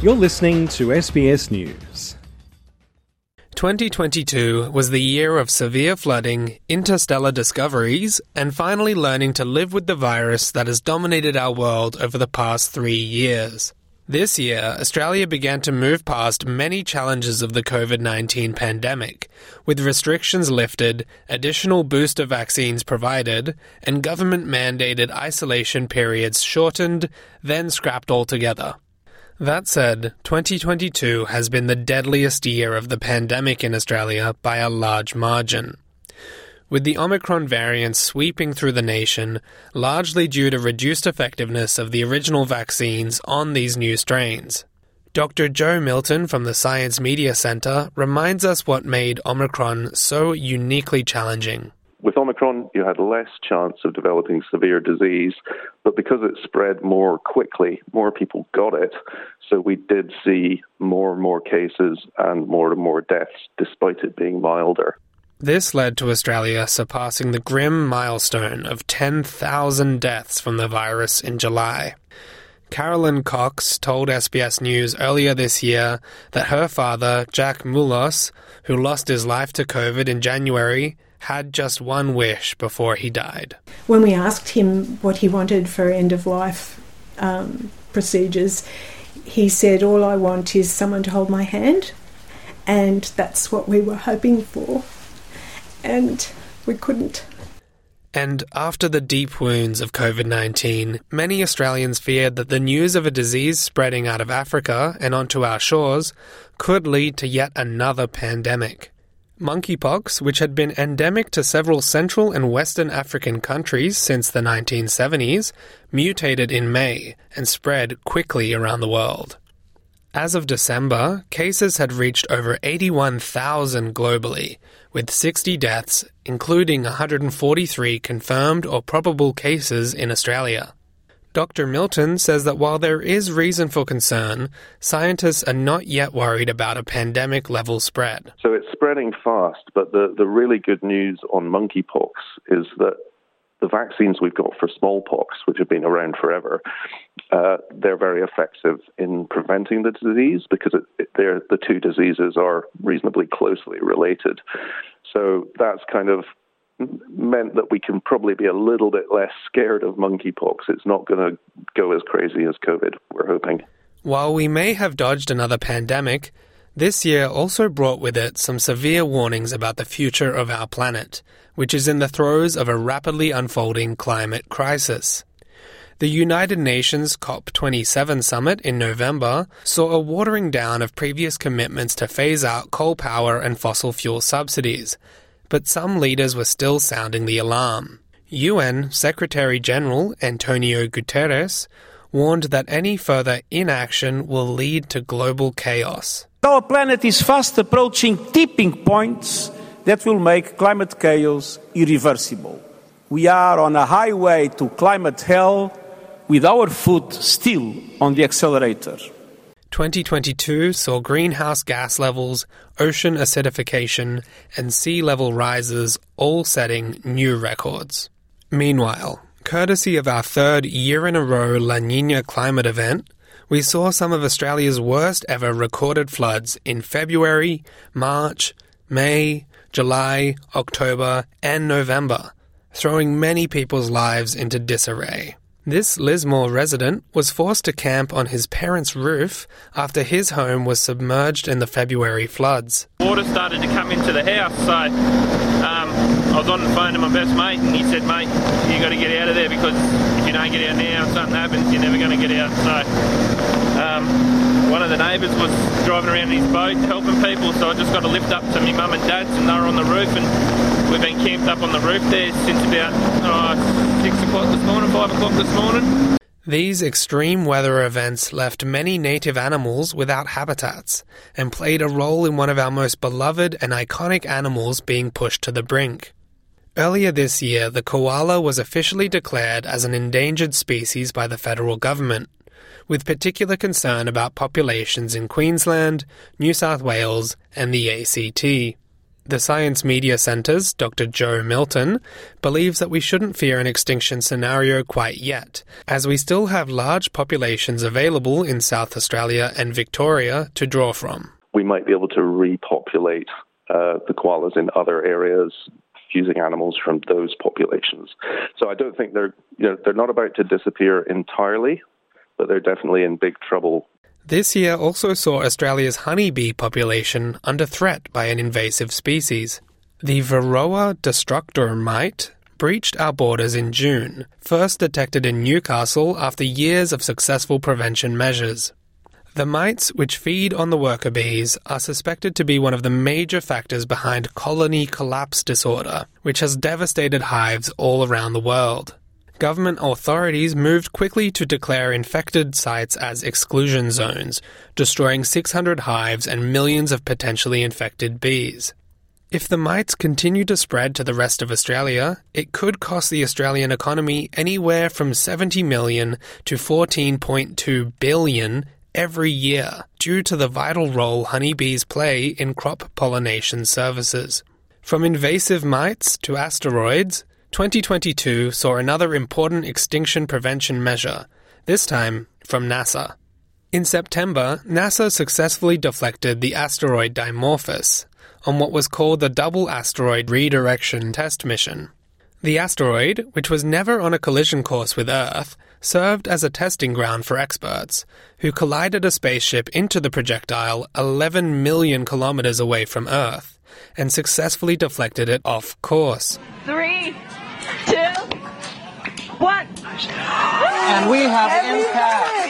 You're listening to SBS News. 2022 was the year of severe flooding, interstellar discoveries, and finally learning to live with the virus that has dominated our world over the past three years. This year, Australia began to move past many challenges of the COVID 19 pandemic, with restrictions lifted, additional booster vaccines provided, and government mandated isolation periods shortened, then scrapped altogether. That said, 2022 has been the deadliest year of the pandemic in Australia by a large margin. With the Omicron variant sweeping through the nation, largely due to reduced effectiveness of the original vaccines on these new strains. Dr. Joe Milton from the Science Media Centre reminds us what made Omicron so uniquely challenging. With Omicron, you had less chance of developing severe disease, but because it spread more quickly, more people got it. So we did see more and more cases and more and more deaths, despite it being milder. This led to Australia surpassing the grim milestone of 10,000 deaths from the virus in July. Carolyn Cox told SBS News earlier this year that her father, Jack Moulos, who lost his life to COVID in January, had just one wish before he died. When we asked him what he wanted for end of life um, procedures, he said, All I want is someone to hold my hand. And that's what we were hoping for. And we couldn't. And after the deep wounds of COVID 19, many Australians feared that the news of a disease spreading out of Africa and onto our shores could lead to yet another pandemic. Monkeypox, which had been endemic to several Central and Western African countries since the 1970s, mutated in May and spread quickly around the world. As of December, cases had reached over 81,000 globally, with 60 deaths, including 143 confirmed or probable cases in Australia. Dr. Milton says that while there is reason for concern, scientists are not yet worried about a pandemic level spread. So it's spreading fast, but the, the really good news on monkeypox is that the vaccines we've got for smallpox, which have been around forever, uh, they're very effective in preventing the disease because it, it, the two diseases are reasonably closely related. So that's kind of meant that we can probably be a little bit less scared of monkeypox. It's not going to go as crazy as COVID, we're hoping. While we may have dodged another pandemic, this year also brought with it some severe warnings about the future of our planet, which is in the throes of a rapidly unfolding climate crisis. The United Nations COP27 summit in November saw a watering down of previous commitments to phase out coal power and fossil fuel subsidies, but some leaders were still sounding the alarm. UN Secretary General Antonio Guterres warned that any further inaction will lead to global chaos. Our planet is fast approaching tipping points that will make climate chaos irreversible. We are on a highway to climate hell with our foot still on the accelerator. 2022 saw greenhouse gas levels, ocean acidification, and sea level rises all setting new records. Meanwhile, courtesy of our third year in a row La Nina climate event, we saw some of Australia's worst ever recorded floods in February, March, May, July, October, and November, throwing many people's lives into disarray. This Lismore resident was forced to camp on his parents' roof after his home was submerged in the February floods. Water started to come into the house, so um, I was on the phone to my best mate, and he said, "Mate, you got to get out of there because if you don't get out now, something happens, you're never going to get out." So. Um, one of the neighbours was driving around in his boat helping people, so I just got to lift up to my mum and dad's, and they were on the roof, and we've been camped up on the roof there since about oh, six o'clock this morning, five o'clock this morning. These extreme weather events left many native animals without habitats and played a role in one of our most beloved and iconic animals being pushed to the brink. Earlier this year, the koala was officially declared as an endangered species by the federal government with particular concern about populations in Queensland, New South Wales, and the ACT. The Science Media Centre's Dr. Joe Milton believes that we shouldn't fear an extinction scenario quite yet, as we still have large populations available in South Australia and Victoria to draw from. We might be able to repopulate uh, the koalas in other areas using animals from those populations. So I don't think they're you know they're not about to disappear entirely, but they're definitely in big trouble this year also saw Australia's honeybee population under threat by an invasive species. The Varroa destructor mite breached our borders in June, first detected in Newcastle after years of successful prevention measures. The mites, which feed on the worker bees, are suspected to be one of the major factors behind colony collapse disorder, which has devastated hives all around the world government authorities moved quickly to declare infected sites as exclusion zones, destroying 600 hives and millions of potentially infected bees. If the mites continue to spread to the rest of Australia, it could cost the Australian economy anywhere from 70 million to 14.2 billion every year due to the vital role honeybees play in crop pollination services. From invasive mites to asteroids, 2022 saw another important extinction prevention measure, this time from NASA. In September, NASA successfully deflected the asteroid Dimorphos on what was called the Double Asteroid Redirection Test Mission. The asteroid, which was never on a collision course with Earth, served as a testing ground for experts, who collided a spaceship into the projectile 11 million kilometers away from Earth and successfully deflected it off course. Three, two, one. And we have impact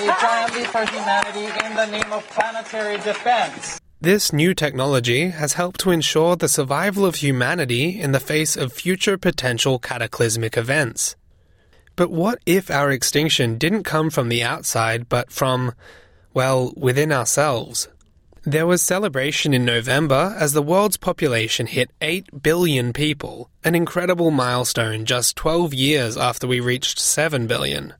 a triumph for humanity in the name of planetary defense. This new technology has helped to ensure the survival of humanity in the face of future potential cataclysmic events. But what if our extinction didn't come from the outside, but from, well, within ourselves? There was celebration in November as the world's population hit 8 billion people, an incredible milestone just 12 years after we reached 7 billion.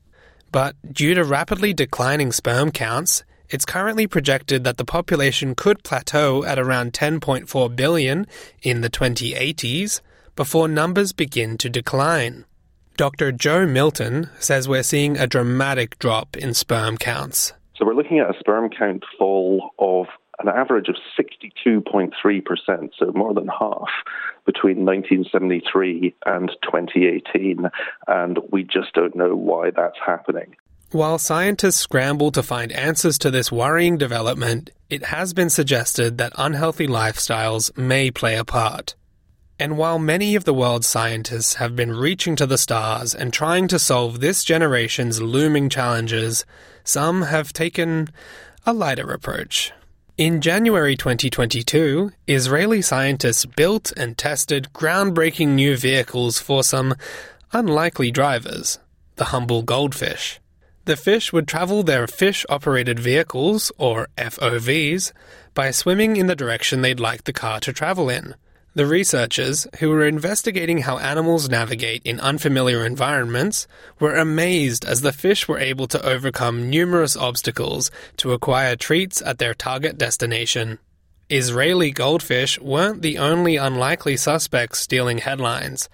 But due to rapidly declining sperm counts, it's currently projected that the population could plateau at around 10.4 billion in the 2080s before numbers begin to decline. Dr. Joe Milton says we're seeing a dramatic drop in sperm counts. So we're looking at a sperm count fall of an average of 62.3%, so more than half, between 1973 and 2018. And we just don't know why that's happening. While scientists scramble to find answers to this worrying development, it has been suggested that unhealthy lifestyles may play a part. And while many of the world's scientists have been reaching to the stars and trying to solve this generation's looming challenges, some have taken a lighter approach. In January 2022, Israeli scientists built and tested groundbreaking new vehicles for some unlikely drivers the humble goldfish. The fish would travel their fish operated vehicles, or FOVs, by swimming in the direction they'd like the car to travel in. The researchers, who were investigating how animals navigate in unfamiliar environments, were amazed as the fish were able to overcome numerous obstacles to acquire treats at their target destination. Israeli goldfish weren't the only unlikely suspects stealing headlines,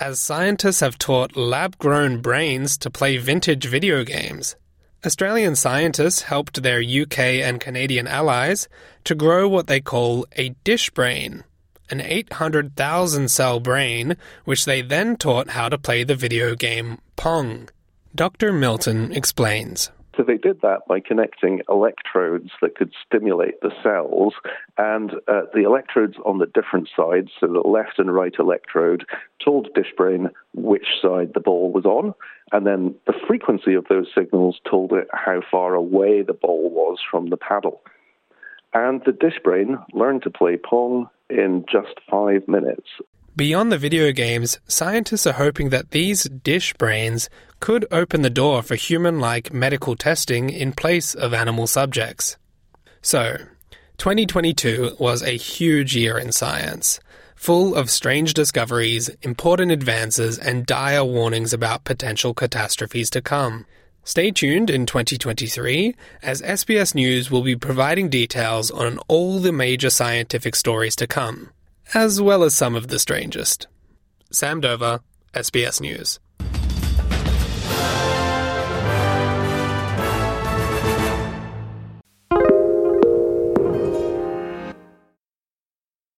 as scientists have taught lab grown brains to play vintage video games. Australian scientists helped their UK and Canadian allies to grow what they call a dish brain an 800,000 cell brain, which they then taught how to play the video game Pong. Dr. Milton explains. So they did that by connecting electrodes that could stimulate the cells, and uh, the electrodes on the different sides, so the left and right electrode, told DishBrain which side the ball was on, and then the frequency of those signals told it how far away the ball was from the paddle. And the DishBrain learned to play Pong in just five minutes. Beyond the video games, scientists are hoping that these dish brains could open the door for human like medical testing in place of animal subjects. So, 2022 was a huge year in science, full of strange discoveries, important advances, and dire warnings about potential catastrophes to come. Stay tuned in 2023 as SBS News will be providing details on all the major scientific stories to come. as well as some of the strangest. Sam Dover, SBS News.